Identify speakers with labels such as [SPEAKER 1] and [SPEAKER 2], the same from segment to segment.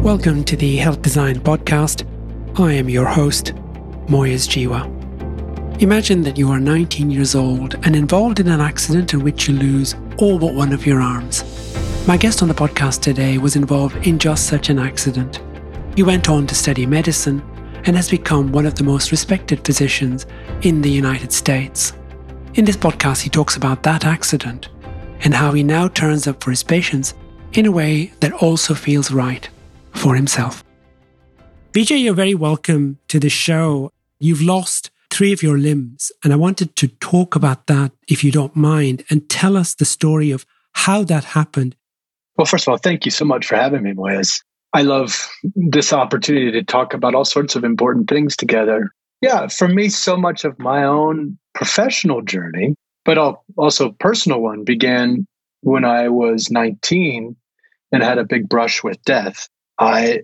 [SPEAKER 1] Welcome to the Health Design Podcast. I am your host, Moyez Jiwa. Imagine that you are 19 years old and involved in an accident in which you lose all but one of your arms. My guest on the podcast today was involved in just such an accident. He went on to study medicine and has become one of the most respected physicians in the United States. In this podcast, he talks about that accident and how he now turns up for his patients in a way that also feels right for himself. BJ, you're very welcome to the show. You've lost three of your limbs, and I wanted to talk about that, if you don't mind, and tell us the story of how that happened.
[SPEAKER 2] Well, first of all, thank you so much for having me, Moyez. I love this opportunity to talk about all sorts of important things together. Yeah, for me, so much of my own professional journey, but also personal one, began when I was 19 and had a big brush with death. I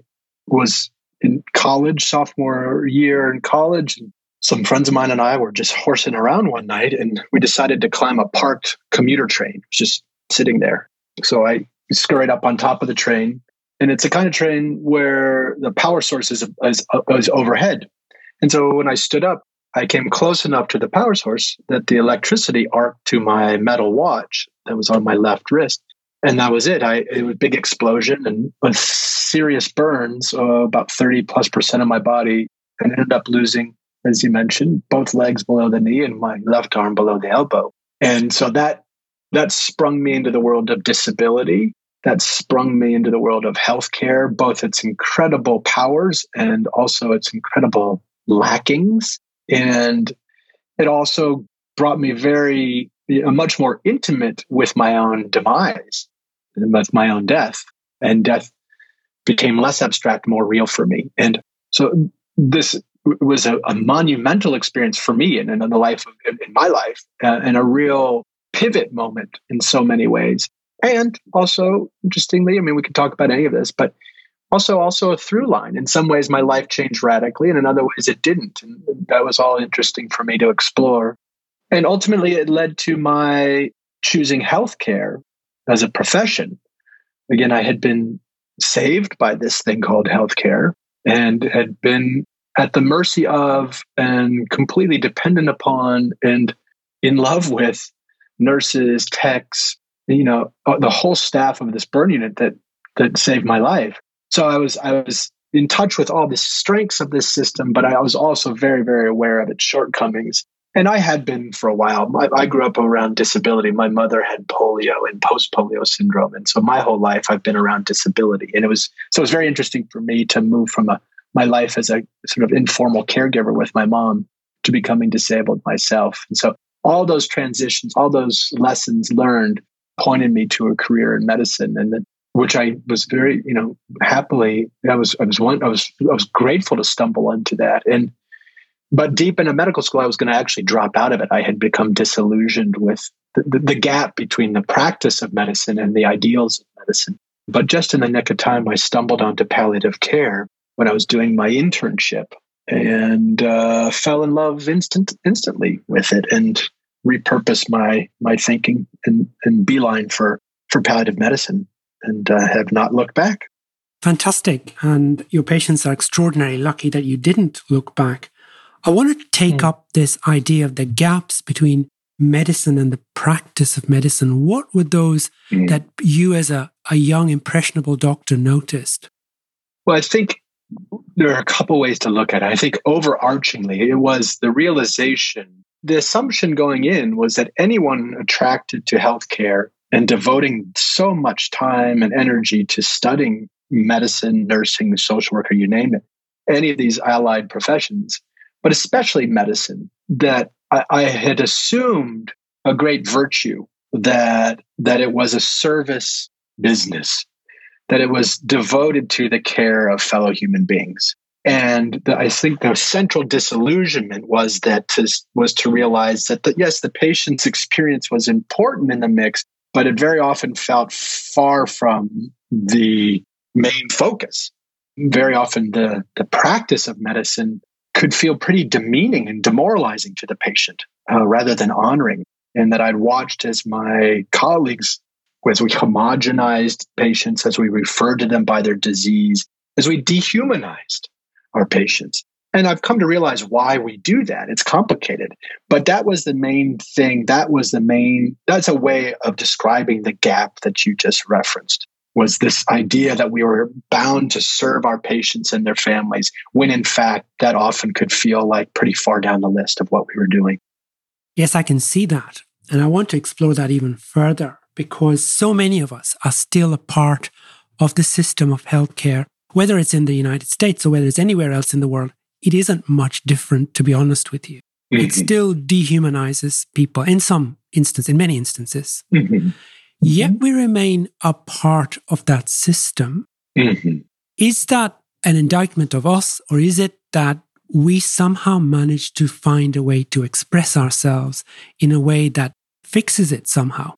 [SPEAKER 2] was in college, sophomore year in college. And some friends of mine and I were just horsing around one night and we decided to climb a parked commuter train, just sitting there. So I scurried up on top of the train. And it's a kind of train where the power source is, is, is overhead. And so when I stood up, I came close enough to the power source that the electricity arced to my metal watch that was on my left wrist and that was it. I it was a big explosion and serious burns, uh, about thirty plus percent of my body, and ended up losing, as you mentioned, both legs below the knee and my left arm below the elbow. And so that that sprung me into the world of disability. That sprung me into the world of healthcare, both its incredible powers and also its incredible lackings. And it also brought me very much more intimate with my own demise with my own death. And death became less abstract, more real for me. And so this was a, a monumental experience for me and in, in the life of, in, my life, uh, and a real pivot moment in so many ways. And also, interestingly, I mean, we could talk about any of this, but also also a through line. In some ways, my life changed radically, and in other ways, it didn't. And that was all interesting for me to explore. And ultimately, it led to my choosing healthcare as a profession. Again, I had been saved by this thing called healthcare and had been at the mercy of and completely dependent upon and in love with nurses, techs, you know, uh, the whole staff of this burn unit that that saved my life. So I was I was in touch with all the strengths of this system, but I was also very, very aware of its shortcomings and I had been for a while. I, I grew up around disability. My mother had polio and post polio syndrome, and so my whole life I've been around disability. And it was so it was very interesting for me to move from a my life as a sort of informal caregiver with my mom to becoming disabled myself. And so all those transitions, all those lessons learned, pointed me to a career in medicine, and which I was very, you know, happily. I was I was one I was I was grateful to stumble into that and but deep into medical school, I was going to actually drop out of it. I had become disillusioned with the, the, the, gap between the practice of medicine and the ideals of medicine. But just in the nick of time, I stumbled onto palliative care when I was doing my internship and uh, fell in love instant instantly with it and repurposed my my thinking and, and beeline for for palliative medicine and uh, have not looked back.
[SPEAKER 1] Fantastic. And your patients are extraordinarily lucky that you didn't look back. I wanted to take mm. up this idea of the gaps between medicine and the practice of medicine. What were those mm. that you, as a, a young, impressionable doctor, noticed?
[SPEAKER 2] Well, I think there are a couple ways to look at it. I think overarchingly, it was the realization, the assumption going in was that anyone attracted to healthcare and devoting so much time and energy to studying medicine, nursing, social worker, you name it, any of these allied professions but especially medicine, that I, I had assumed a great virtue that that it was a service business, that it was devoted to the care of fellow human beings. And the, I think the central disillusionment was that to, was to realize that the, yes, the patient's experience was important in the mix, but it very often felt far from the main focus. Very often, the the practice of medicine could feel pretty demeaning and demoralizing to the patient uh, rather than honoring. And that I'd watched as my colleagues, as we homogenized patients, as we referred to them by their disease, as we dehumanized our patients. And I've come to realize why we do that. It's complicated, but that was the main thing. That was the main, that's a way of describing the gap that you just referenced was this idea that we were bound to serve our patients and their families, when in fact, that often could feel like pretty far down the list of what we were doing.
[SPEAKER 1] Yes, I can see that. And I want to explore that even further because so many of us are still a part of the system of healthcare, whether it's in the United States or whether it's anywhere else in the world. It isn't much different, to be honest with you. Mm-hmm. It still dehumanizes people in some instances, in many instances. Mm-hmm. Yet we remain a part of that system. Mm-hmm. Is that an indictment of us, or is it that we somehow manage to find a way to express ourselves in a way that fixes it somehow?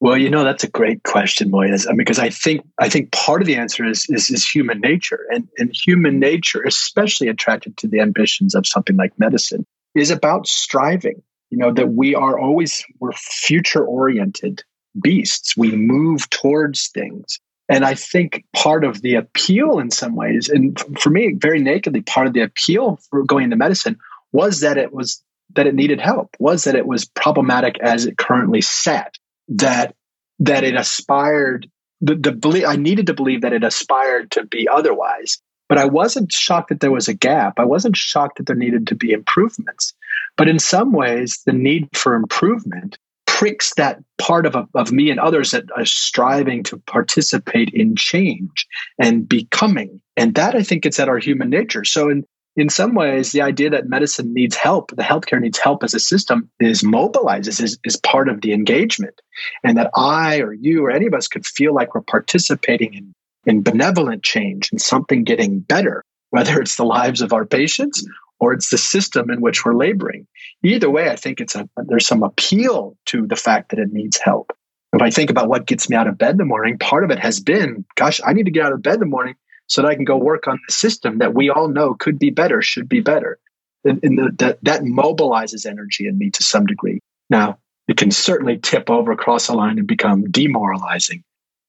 [SPEAKER 2] Well, you know that's a great question, Moyez. I mean, because I think I think part of the answer is, is is human nature, and and human nature, especially attracted to the ambitions of something like medicine, is about striving. You know that we are always we're future oriented beasts. We move towards things. And I think part of the appeal in some ways, and for me, very nakedly, part of the appeal for going into medicine was that it was that it needed help, was that it was problematic as it currently sat, that that it aspired the, the belief I needed to believe that it aspired to be otherwise. But I wasn't shocked that there was a gap. I wasn't shocked that there needed to be improvements. But in some ways, the need for improvement pricks that part of, of me and others that are striving to participate in change and becoming. And that I think it's at our human nature. So in in some ways, the idea that medicine needs help, the healthcare needs help as a system is mobilizes, is, is part of the engagement. And that I or you or any of us could feel like we're participating in, in benevolent change and something getting better, whether it's the lives of our patients or it's the system in which we're laboring. Either way, I think it's a, there's some appeal to the fact that it needs help. If I think about what gets me out of bed in the morning, part of it has been, gosh, I need to get out of bed in the morning so that I can go work on the system that we all know could be better, should be better. And, and the, the, that mobilizes energy in me to some degree. Now, it can certainly tip over across a line and become demoralizing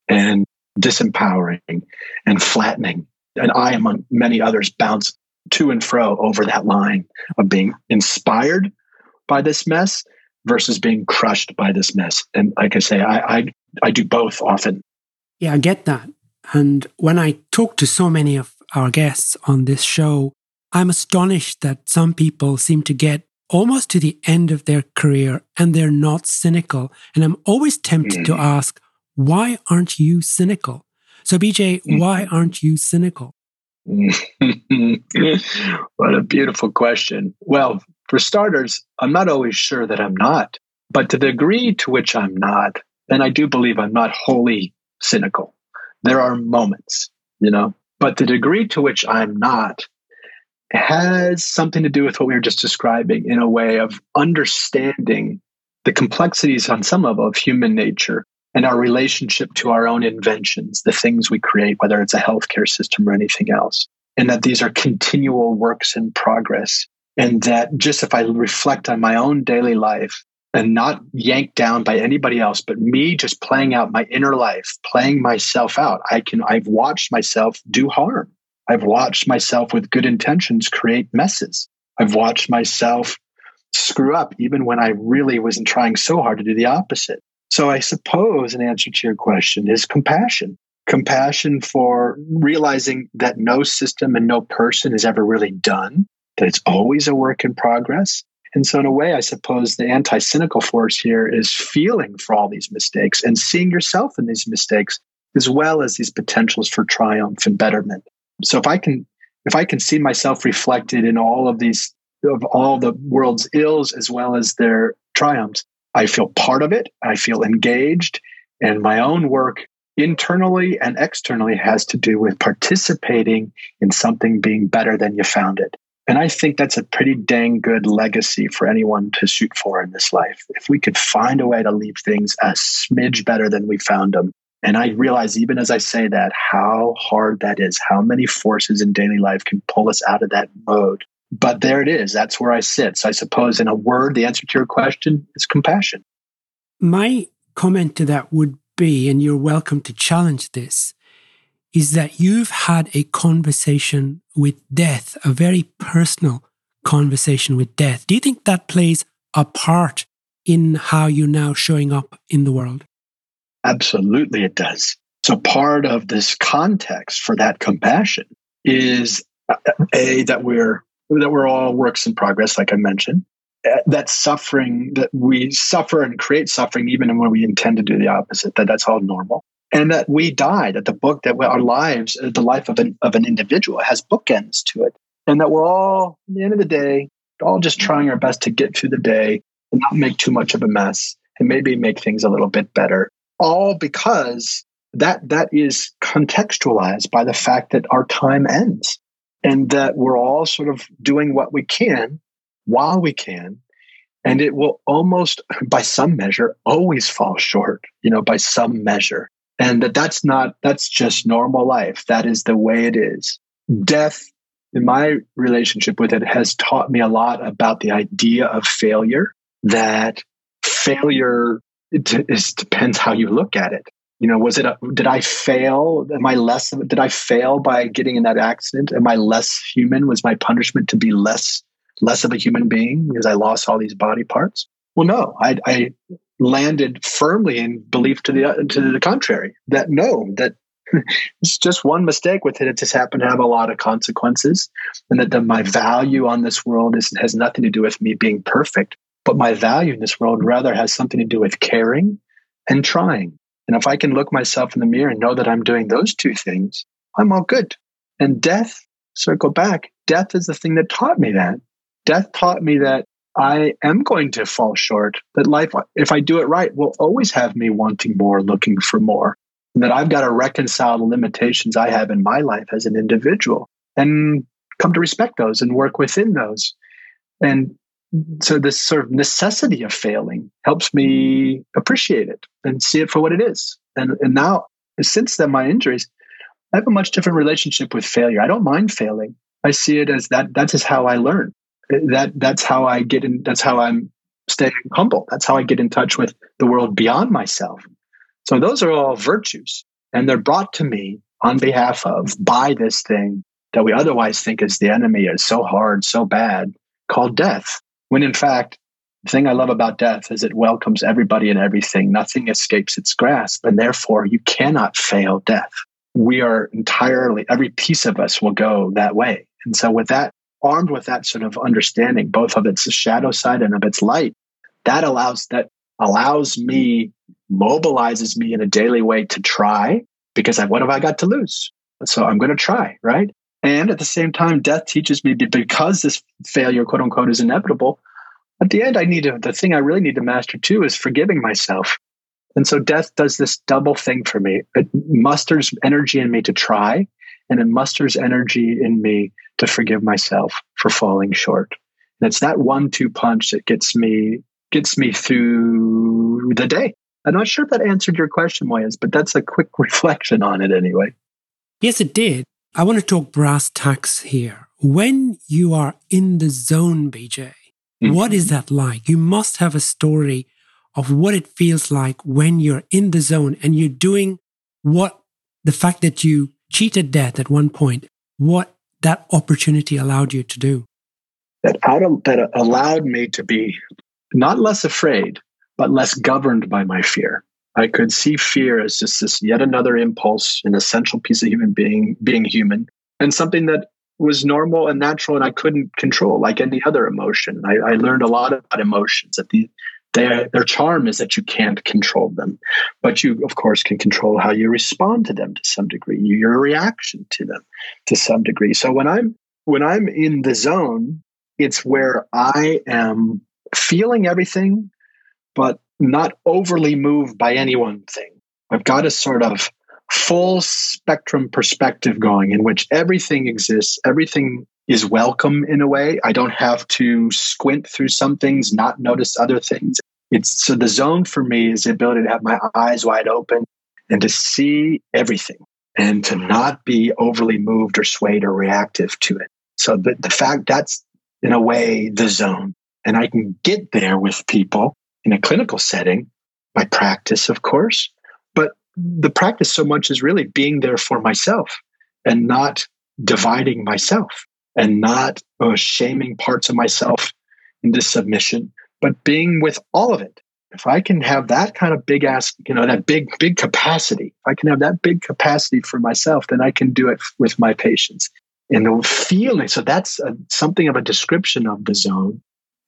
[SPEAKER 2] and disempowering and flattening. And I, among many others, bounce to and fro over that line of being inspired by this mess versus being crushed by this mess. And like I say, I, I, I do both often.
[SPEAKER 1] Yeah, I get that. And when I talk to so many of our guests on this show, I'm astonished that some people seem to get almost to the end of their career and they're not cynical. And I'm always tempted mm. to ask, why aren't you cynical? So, BJ, mm. why aren't you cynical?
[SPEAKER 2] what a beautiful question. Well, for starters, I'm not always sure that I'm not, but to the degree to which I'm not, and I do believe I'm not wholly cynical. There are moments, you know, but the degree to which I'm not has something to do with what we were just describing in a way of understanding the complexities on some level of human nature and our relationship to our own inventions, the things we create, whether it's a healthcare system or anything else. And that these are continual works in progress. And that just if I reflect on my own daily life and not yanked down by anybody else, but me just playing out my inner life, playing myself out, I can, I've watched myself do harm. I've watched myself with good intentions create messes. I've watched myself screw up even when I really wasn't trying so hard to do the opposite. So I suppose an answer to your question is compassion. Compassion for realizing that no system and no person is ever really done, that it's always a work in progress. And so, in a way, I suppose the anti cynical force here is feeling for all these mistakes and seeing yourself in these mistakes, as well as these potentials for triumph and betterment. So, if I can, if I can see myself reflected in all of these, of all the world's ills as well as their triumphs, I feel part of it. I feel engaged. And my own work internally and externally has to do with participating in something being better than you found it. And I think that's a pretty dang good legacy for anyone to shoot for in this life. If we could find a way to leave things a smidge better than we found them. And I realize, even as I say that, how hard that is, how many forces in daily life can pull us out of that mode but there it is. That's where I sit. So I suppose, in a word, the answer to your question is compassion.
[SPEAKER 1] My comment to that would be, and you're welcome to challenge this, is that you've had a conversation with death, a very personal conversation with death. Do you think that plays a part in how you're now showing up in the world?
[SPEAKER 2] Absolutely, it does. So, part of this context for that compassion is uh, a that we're that we're all works in progress, like I mentioned. Uh, that suffering that we suffer and create suffering, even when we intend to do the opposite. That that's all normal, and that we die. That the book that our lives, uh, the life of an of an individual, has bookends to it and that we're all, at the end of the day, all just trying our best to get through the day and not make too much of a mess and maybe make things a little bit better. All because that that is contextualized by the fact that our time ends and that we're all sort of doing what we can while we can. And it will almost by some measure always fall short you know by some measure. And that that's not that's just normal life. That is the way it is. Death in my relationship with it has taught me a lot about the idea of failure that failure it, it depends how you look at it you know was it a, did i fail am i less did i fail by getting in that accident am i less human was my punishment to be less less of a human being because i lost all these body parts well no i, I landed firmly in belief to the to the contrary that no that it's just one mistake with it. It just happened to have a lot of consequences, and that the, my value on this world is, has nothing to do with me being perfect, but my value in this world rather has something to do with caring and trying. And if I can look myself in the mirror and know that I'm doing those two things, I'm all good. And death, circle back, death is the thing that taught me that. Death taught me that I am going to fall short, that life, if I do it right, will always have me wanting more, looking for more and that I've got to reconcile the limitations I have in my life as an individual and come to respect those and work within those. And Mm-hmm. so this sort of necessity of failing helps me mm-hmm. appreciate it and see it for what it is. And, and now, since then, my injuries, I have a much different relationship with failure. I don't mind failing. I see it as that. That is how I learn. That that's how I get in. That's how I'm staying humble. That's how I get in touch with the world beyond myself. So those are all virtues and they're brought to me on behalf of by this thing that we otherwise think is the enemy is so hard, so bad called death. When in fact, the thing I love about death is it welcomes everybody and everything. Nothing escapes its grasp. And therefore you cannot fail death. We are entirely, every piece of us will go that way. And so with that, armed with that sort of understanding, both of its shadow side and of its light, that allows that allows me mobilizes me in a daily way to try because I, what have I got to lose? So I'm going to try, right? And at the same time, death teaches me because this failure, quote unquote, is inevitable. At the end, I need to, the thing I really need to master too is forgiving myself. And so death does this double thing for me. It musters energy in me to try, and it musters energy in me to forgive myself for falling short. And it's that one two punch that gets me gets me through the day. I'm not sure if that answered your question, Moyez, but that's a quick reflection on it anyway.
[SPEAKER 1] Yes, it did. I want to talk brass tacks here. When you are in the zone, BJ, mm-hmm. what is that like? You must have a story of what it feels like when you're in the zone and you're doing what the fact that you cheated death at one point, what that opportunity allowed you to do.
[SPEAKER 2] That, out, that allowed me to be not less afraid, but less governed by my fear. I could see fear as just this yet another impulse, an essential piece of human being, being human, and something that was normal and natural and I couldn't control like any other emotion. I, I learned a lot about emotions that the, their, their charm is that you can't control them, but you, of course, can control how you respond to them to some degree, your reaction to them to some degree. So when I'm when I'm in the zone, it's where I am feeling everything, but not overly moved by any one thing. I've got a sort of full spectrum perspective going in which everything exists, everything is welcome in a way. I don't have to squint through some things, not notice other things. It's so the zone for me is the ability to have my eyes wide open and to see everything and to not be overly moved or swayed or reactive to it. So the, the fact that's in a way the zone. And I can get there with people in a clinical setting by practice, of course. But the practice so much is really being there for myself and not dividing myself and not uh, shaming parts of myself into submission, but being with all of it. If I can have that kind of big ass, you know, that big, big capacity, if I can have that big capacity for myself, then I can do it with my patients. And the feeling, so that's a, something of a description of the zone,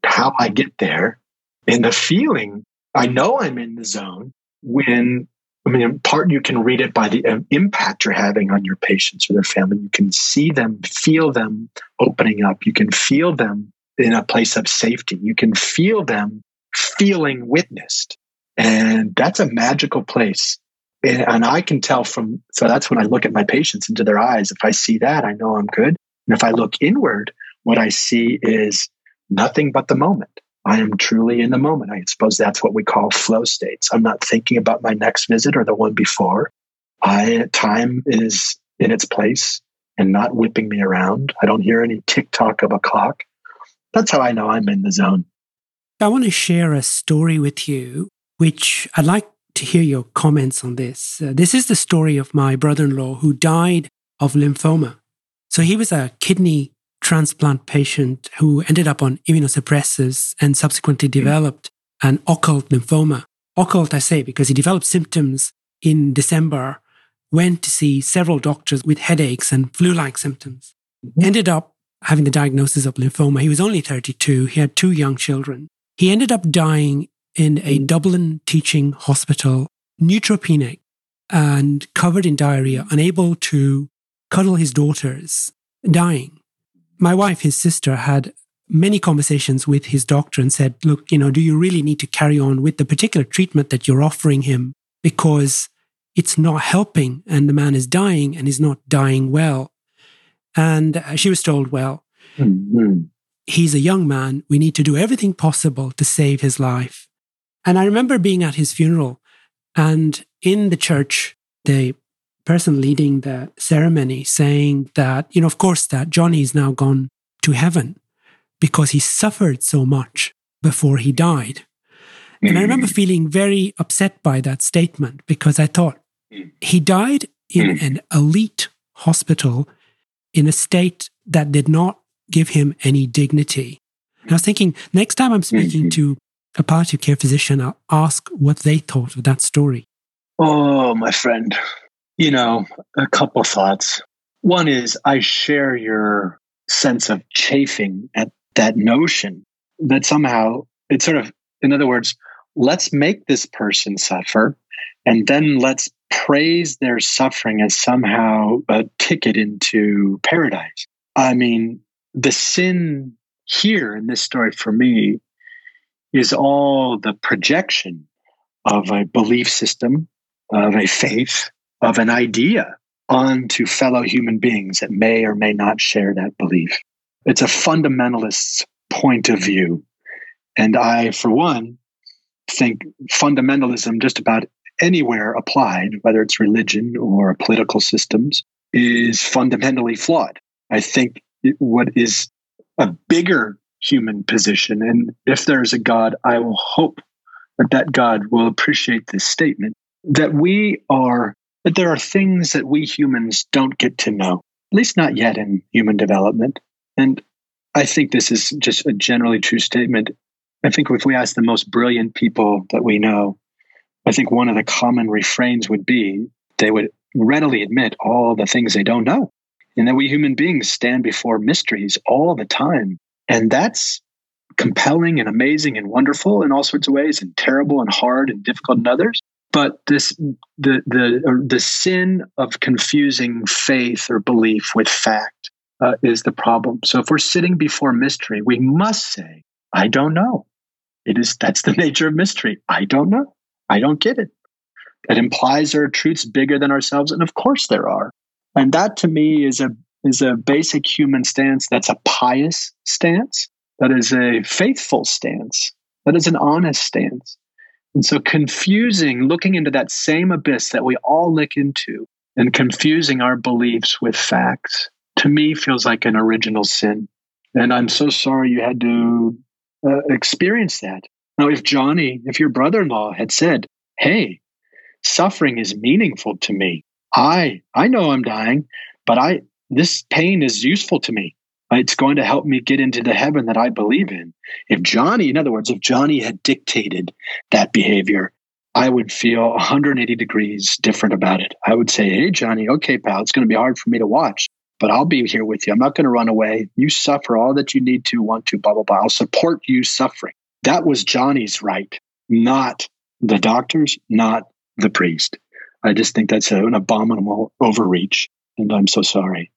[SPEAKER 2] how I get there. And the feeling, I know I'm in the zone when I mean, in part you can read it by the um, impact you're having on your patients or their family. You can see them, feel them opening up. You can feel them in a place of safety. You can feel them feeling witnessed. And that's a magical place. And, and I can tell from, so that's when I look at my patients into their eyes. If I see that, I know I'm good. And if I look inward, what I see is nothing but the moment. I am truly in the moment. I suppose that's what we call flow states. I'm not thinking about my next visit or the one before. I time is in its place and not whipping me around. I don't hear any tick tock of a clock. That's how I know I'm in the zone.
[SPEAKER 1] I want to share a story with you, which I'd like to hear your comments on this. Uh, this is the story of my brother in law who died of lymphoma. So he was a kidney transplant patient who ended up on immunosuppressants and subsequently developed an occult lymphoma. Occult, I say, because he developed symptoms in December, went to see several doctors with headaches and flu like symptoms, ended up having the diagnosis of lymphoma. He was only 32, he had two young children. He ended up dying in a. Dublin teaching hospital, neutropenic and covered in diarrhea, unable to cuddle his daughters, dying my wife, his sister, had many conversations with his doctor and said, look, you know, do you really need to carry on with the particular treatment that you're offering him? Because it's not helping and the man is dying and he's not dying well. And she was told, well, mm-hmm. he's a young man. We need to do everything possible to save his life. And I remember being at his funeral and in the church, the person leading the ceremony saying that, you know, of course, that Johnny is now gone to heaven because he suffered so much before he died. And I remember mm. feeling very upset by that statement because I thought mm. he died in mm. an elite hospital in a state that did not give him any dignity. And I was thinking, next time I'm speaking mm-hmm. to a palliative care physician, I'll ask what they thought of that story.
[SPEAKER 2] Oh, my friend, you know, a couple thoughts. One is I share your sense of chafing at that notion that somehow it's sort of, in other words, let's make this person suffer and then let's praise their suffering as somehow a ticket into paradise. I mean, the sin here in this story for me is all the projection of a belief system, of a faith, of an idea onto fellow human beings that may or may not share that belief. It's a fundamentalist's point of view. And I, for one, think fundamentalism just about anywhere applied, whether it's religion or political systems, is fundamentally flawed. I think what is a bigger human position, and if there's a God, I will hope that that God will appreciate this statement that we are that there are things that we humans don't get to know, at least not yet in human development. And I think this is just a generally true statement. I think if we ask the most brilliant people that we know, I think one of the common refrains would be they would readily admit all the things they don't know. And that we human beings stand before mysteries all the time. And that's compelling and amazing and wonderful in all sorts of ways, and terrible and hard and difficult in others. But this the the the sin of confusing faith or belief with fact uh, is the problem. So if we're sitting before mystery, we must say, "I don't know." It is that's the nature of mystery. I don't know. I don't get it. It implies there are truths bigger than ourselves, and of course there are. And that to me is a is a basic human stance. That's a pious stance. That is a faithful stance. That is an honest stance. And so confusing, looking into that same abyss that we all look into and confusing our beliefs with facts, to me feels like an original sin. And I'm so sorry you had to uh, experience that. Now, if Johnny, if your brother in law had said, Hey, suffering is meaningful to me. I I know I'm dying, but I this pain is useful to me. It's going to help me get into the heaven that I believe in. If Johnny, in other words, if Johnny had dictated that behavior, I would feel 180 degrees different about it. I would say, Hey, Johnny, okay, pal, it's going to be hard for me to watch, but I'll be here with you. I'm not going to run away. You suffer all that you need to, want to, blah, blah, blah. I'll support you suffering. That was Johnny's right, not the doctors, not the priest. I just think that's an abominable overreach, and I'm so sorry.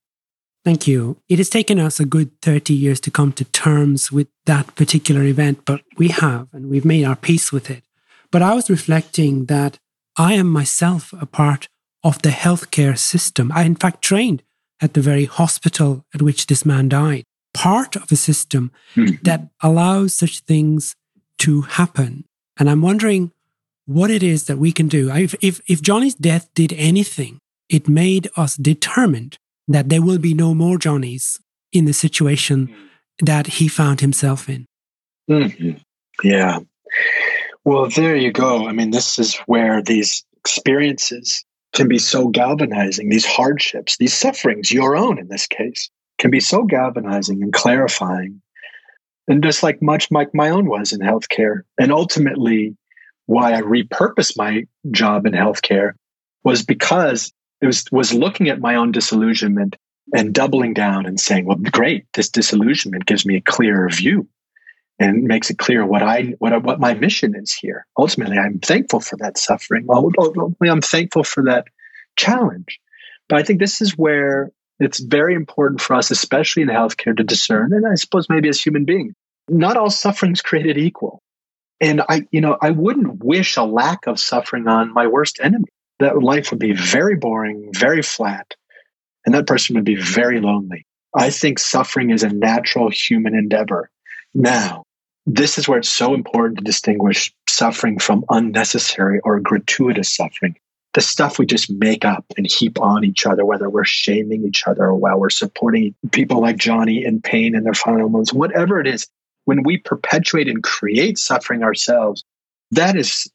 [SPEAKER 1] Thank you. It has taken us a good 30 years to come to terms with that particular event, but we have, and we've made our peace with it. But I was reflecting that I am myself a part of the healthcare system. I, in fact, trained at the very hospital at which this man died, part of a system mm-hmm. that allows such things to happen. And I'm wondering what it is that we can do. If, if, if Johnny's death did anything, it made us determined that there will be no more Johnnies in the situation mm. that he found himself in.
[SPEAKER 2] Mm-hmm. Yeah. Well, there you go. I mean, this is where these experiences can be so galvanizing, these hardships, these sufferings, your own in this case, can be so galvanizing and clarifying. And just like much like my own was in healthcare. And ultimately, why I repurposed my job in healthcare was because it was was looking at my own disillusionment and doubling down and saying, well, great, this disillusionment gives me a clearer view and makes it clear what I what what my mission is here. Ultimately, I'm thankful for that suffering. Ultimately, I'm thankful for that challenge. But I think this is where it's very important for us, especially in healthcare, to discern, and I suppose maybe as human beings, not all suffering is created equal. And I, you know, I wouldn't wish a lack of suffering on my worst enemy that life would be very boring, very flat, and that person would be very lonely. I think suffering is a natural human endeavor. Now, this is where it's so important to distinguish suffering from unnecessary or gratuitous suffering. The stuff we just make up and heap on each other, whether we're shaming each other or while we're supporting people like Johnny in pain in their final moments, whatever it is, when we perpetuate and create suffering ourselves, that is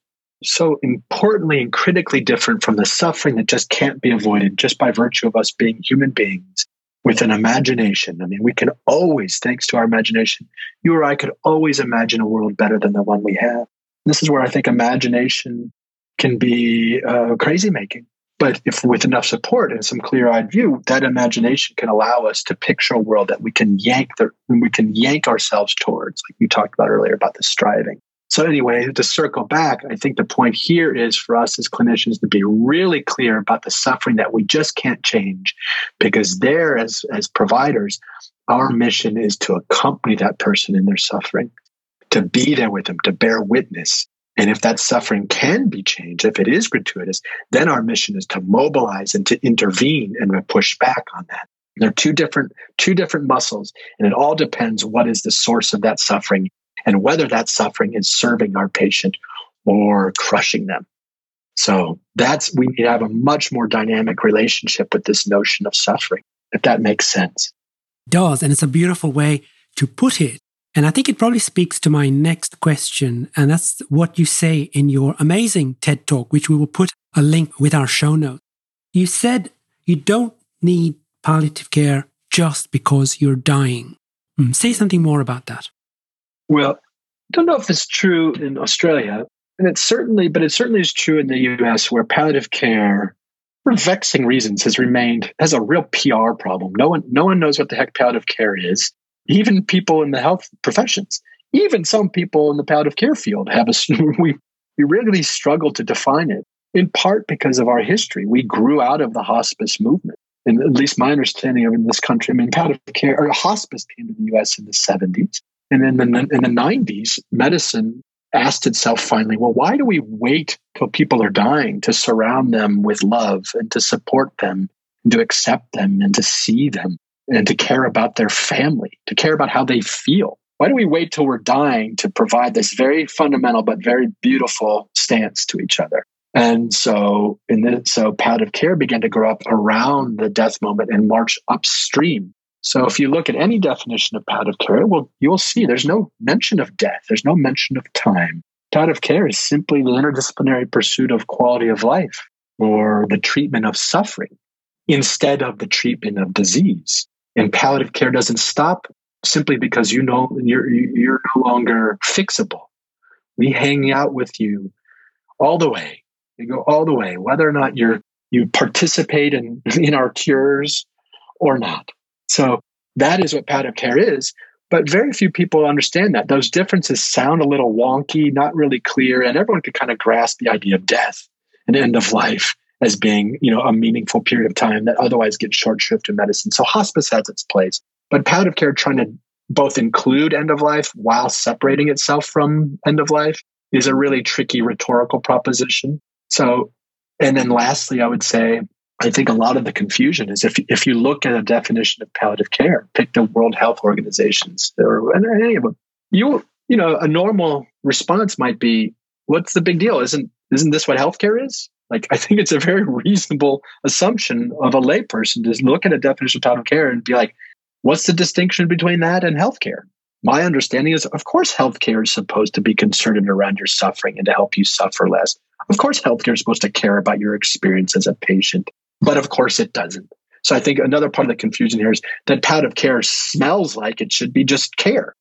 [SPEAKER 2] so importantly and critically different from the suffering that just can't be avoided just by virtue of us being human beings with an imagination. I mean, we can always, thanks to our imagination, you or I could always imagine a world better than the one we have. This is where I think imagination can be uh, crazy making. But if with enough support and some clear-eyed view, that imagination can allow us to picture a world that we can yank the, we can yank ourselves towards, like we talked about earlier about the striving. So, anyway, to circle back, I think the point here is for us as clinicians to be really clear about the suffering that we just can't change, because there, as, as providers, our mission is to accompany that person in their suffering, to be there with them, to bear witness. And if that suffering can be changed, if it is gratuitous, then our mission is to mobilize and to intervene and to push back on that. They're two different, two different muscles, and it all depends what is the source of that suffering and whether that suffering is serving our patient or crushing them. So that's, we need to have a much more dynamic relationship with this notion of suffering, if that makes sense.
[SPEAKER 1] It does. And it's a beautiful way to put it. And I think it probably speaks to my next question. And that's what you say in your amazing TED talk, which we will put a link with our show notes. You said you don't need palliative care just because you're dying. Hmm, say something more about that.
[SPEAKER 2] Well, I don't know if it's true in Australia, and it's certainly, but it certainly is true in the US where palliative care, for vexing reasons, has remained has a real PR problem. No one, no one knows what the heck palliative care is. Even people in the health professions, even some people in the palliative care field have a we we really struggle to define it. In part because of our history, we grew out of the hospice movement. And at least my understanding of in this country, I mean, palliative care or hospice came to the U.S. in the 70s. And in the, in the 90s, medicine asked itself finally, well, why do we wait till people are dying to surround them with love and to support them, and to accept them and to see them and to care about their family, to care about how they feel? Why do we wait till we're dying to provide this very fundamental but very beautiful stance to each other? And so, in the, so palliative care began to grow up around the death moment and march upstream so if you look at any definition of palliative care, well, you'll see there's no mention of death. There's no mention of time. palliative care is simply the interdisciplinary pursuit of quality of life or the treatment of suffering instead of the treatment of disease. And palliative care doesn't stop simply because you know you're you're no longer fixable. We hang out with you all the way. We go all the way, whether or not you're you participate in in our cures or not. So that is what palliative care is. But very few people understand that. Those differences sound a little wonky, not really clear, and everyone can kind of grasp the idea of death and end of life as being, you know, a meaningful period of time that otherwise gets short shrift in medicine. So hospice has its place. But palliative care trying to both include end of life while separating itself from end of life is a really tricky rhetorical proposition. So, and then lastly, I would say, I think a lot of the confusion is if, if you look at a definition of palliative care, pick the World Health Organizations or any of them, you, you know, a normal response might be, what's the big deal? Isn't, isn't this what healthcare is? Like, I think it's a very reasonable assumption of a layperson to look at a definition of palliative care and be like, what's the distinction between that and healthcare? My understanding is, of course, healthcare is supposed to be concerned around your suffering and to help you suffer less. Of course, healthcare is supposed to care about your experience as a patient, but of course, it doesn't. So I think another part of the confusion here is that palliative care smells like it should be just care,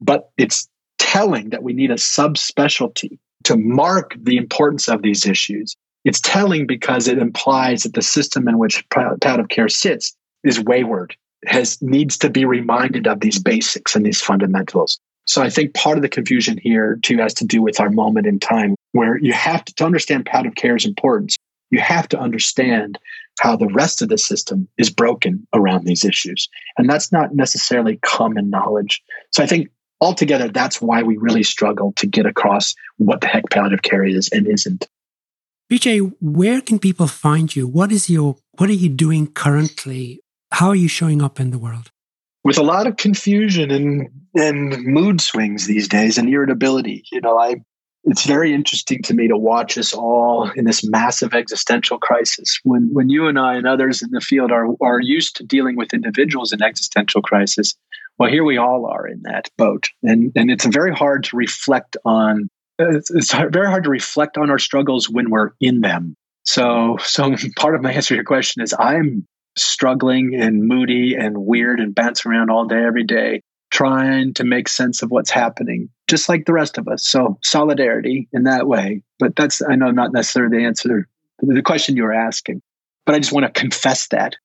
[SPEAKER 2] but it's telling that we need a subspecialty to mark the importance of these issues it's telling because it implies that the system in which palliative care sits is wayward, has needs to be reminded of these basics and these fundamentals. So I think part of the confusion here too has to do with our moment in time where you have to, to understand palliative care's importance. You have to understand how the rest of the system is broken around these issues. And that's not necessarily common knowledge. So I think altogether, that's why we really struggle to get across what the heck palliative care is and isn't.
[SPEAKER 1] BJ, where can people find you? What is your what are you doing currently? How are you showing up in the world?
[SPEAKER 2] With a lot of confusion and and mood swings these days and irritability. You know, I it's very interesting to me to watch us all in this massive existential crisis. When when you and I and others in the field are are used to dealing with individuals in existential crisis, well, here we all are in that boat, and and it's very hard to reflect on it's, it's very hard to reflect on our struggles when we're in them. So, so part of my answer to your question is I'm struggling and moody and weird and bouncing around all day, every day, trying to make sense of what's happening, just like the rest of us. So, solidarity in that way. But that's, I know, not necessarily the answer to the question you were asking. But I just want to confess that.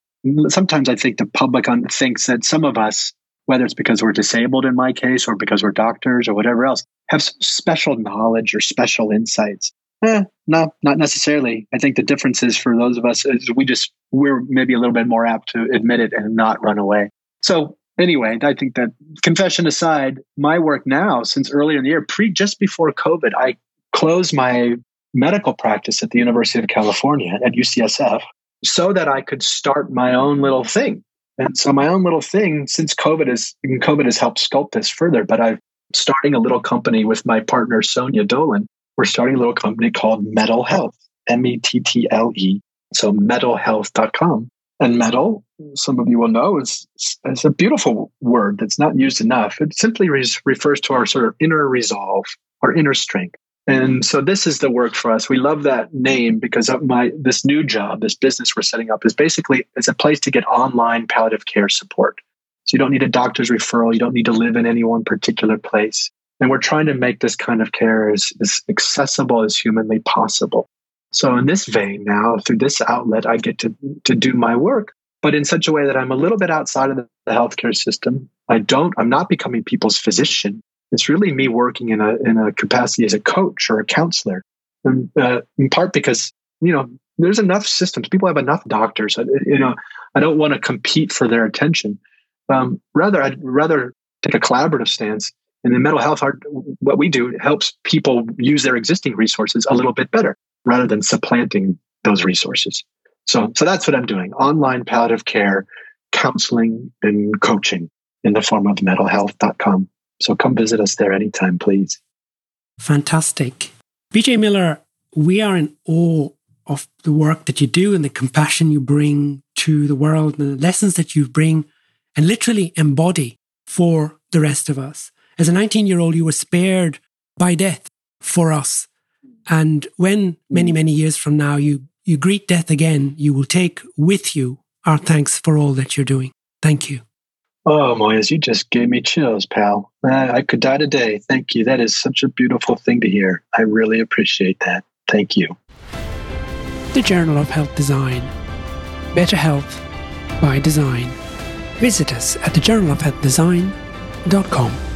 [SPEAKER 2] Sometimes I think the public thinks that some of us whether it's because we're disabled in my case or because we're doctors or whatever else, have special knowledge or special insights. Eh, no, not necessarily. I think the difference is for those of us is we just we're maybe a little bit more apt to admit it and not run away. So anyway, I think that confession aside, my work now since earlier in the year, pre just before COVID, I closed my medical practice at the University of California at UCSF so that I could start my own little thing and so my own little thing, since COVID has COVID has helped sculpt this further, but I'm starting a little company with my partner Sonia Dolan. We're starting a little company called Mettle Health, M-E-T-T-L-E. So mettlehealth.com. And mettle, some of you will know, is, is a beautiful word that's not used enough. It simply refers to our sort of inner resolve, our inner strength. And so this is the work for us. We love that name because of my this new job, this business we're setting up is basically it's a place to get online palliative care support. So you don't need a doctor's referral, you don't need to live in any one particular place. And we're trying to make this kind of care as, as accessible as humanly possible. So in this vein now, through this outlet, I get to, to do my work, but in such a way that I'm a little bit outside of the, healthcare system. I don't, I'm not becoming people's physician. It's really me working in a in a capacity as a coach or a counselor, and, uh, in part because you know there's enough systems. People have enough doctors. You know, I don't want to compete for their attention. Um, rather, I'd rather take a collaborative stance. And in Mettle Health, what we do helps people use their existing resources a little bit better, rather than supplanting those resources. So, so that's what I'm doing: online palliative care, counseling, and coaching in the form of mettlehealth.com. So come visit us there anytime, please.
[SPEAKER 1] Fantastic. BJ Miller, we are in awe of the work that you do and the compassion you bring to the world and the lessons that you bring and literally embody for the rest of us. As a 19 year old, you were spared by death for us. And when many, mm. many years from now you, you greet death again, you will take with you our thanks for all that you're doing. Thank you.
[SPEAKER 2] Oh, Moyez, you just gave me chills, pal. I could die today. Thank you. That is such a beautiful thing to hear. I really appreciate that. Thank you.
[SPEAKER 1] The Journal of Health Design. Better health by design. Visit us at thejournalofhealthdesign.com.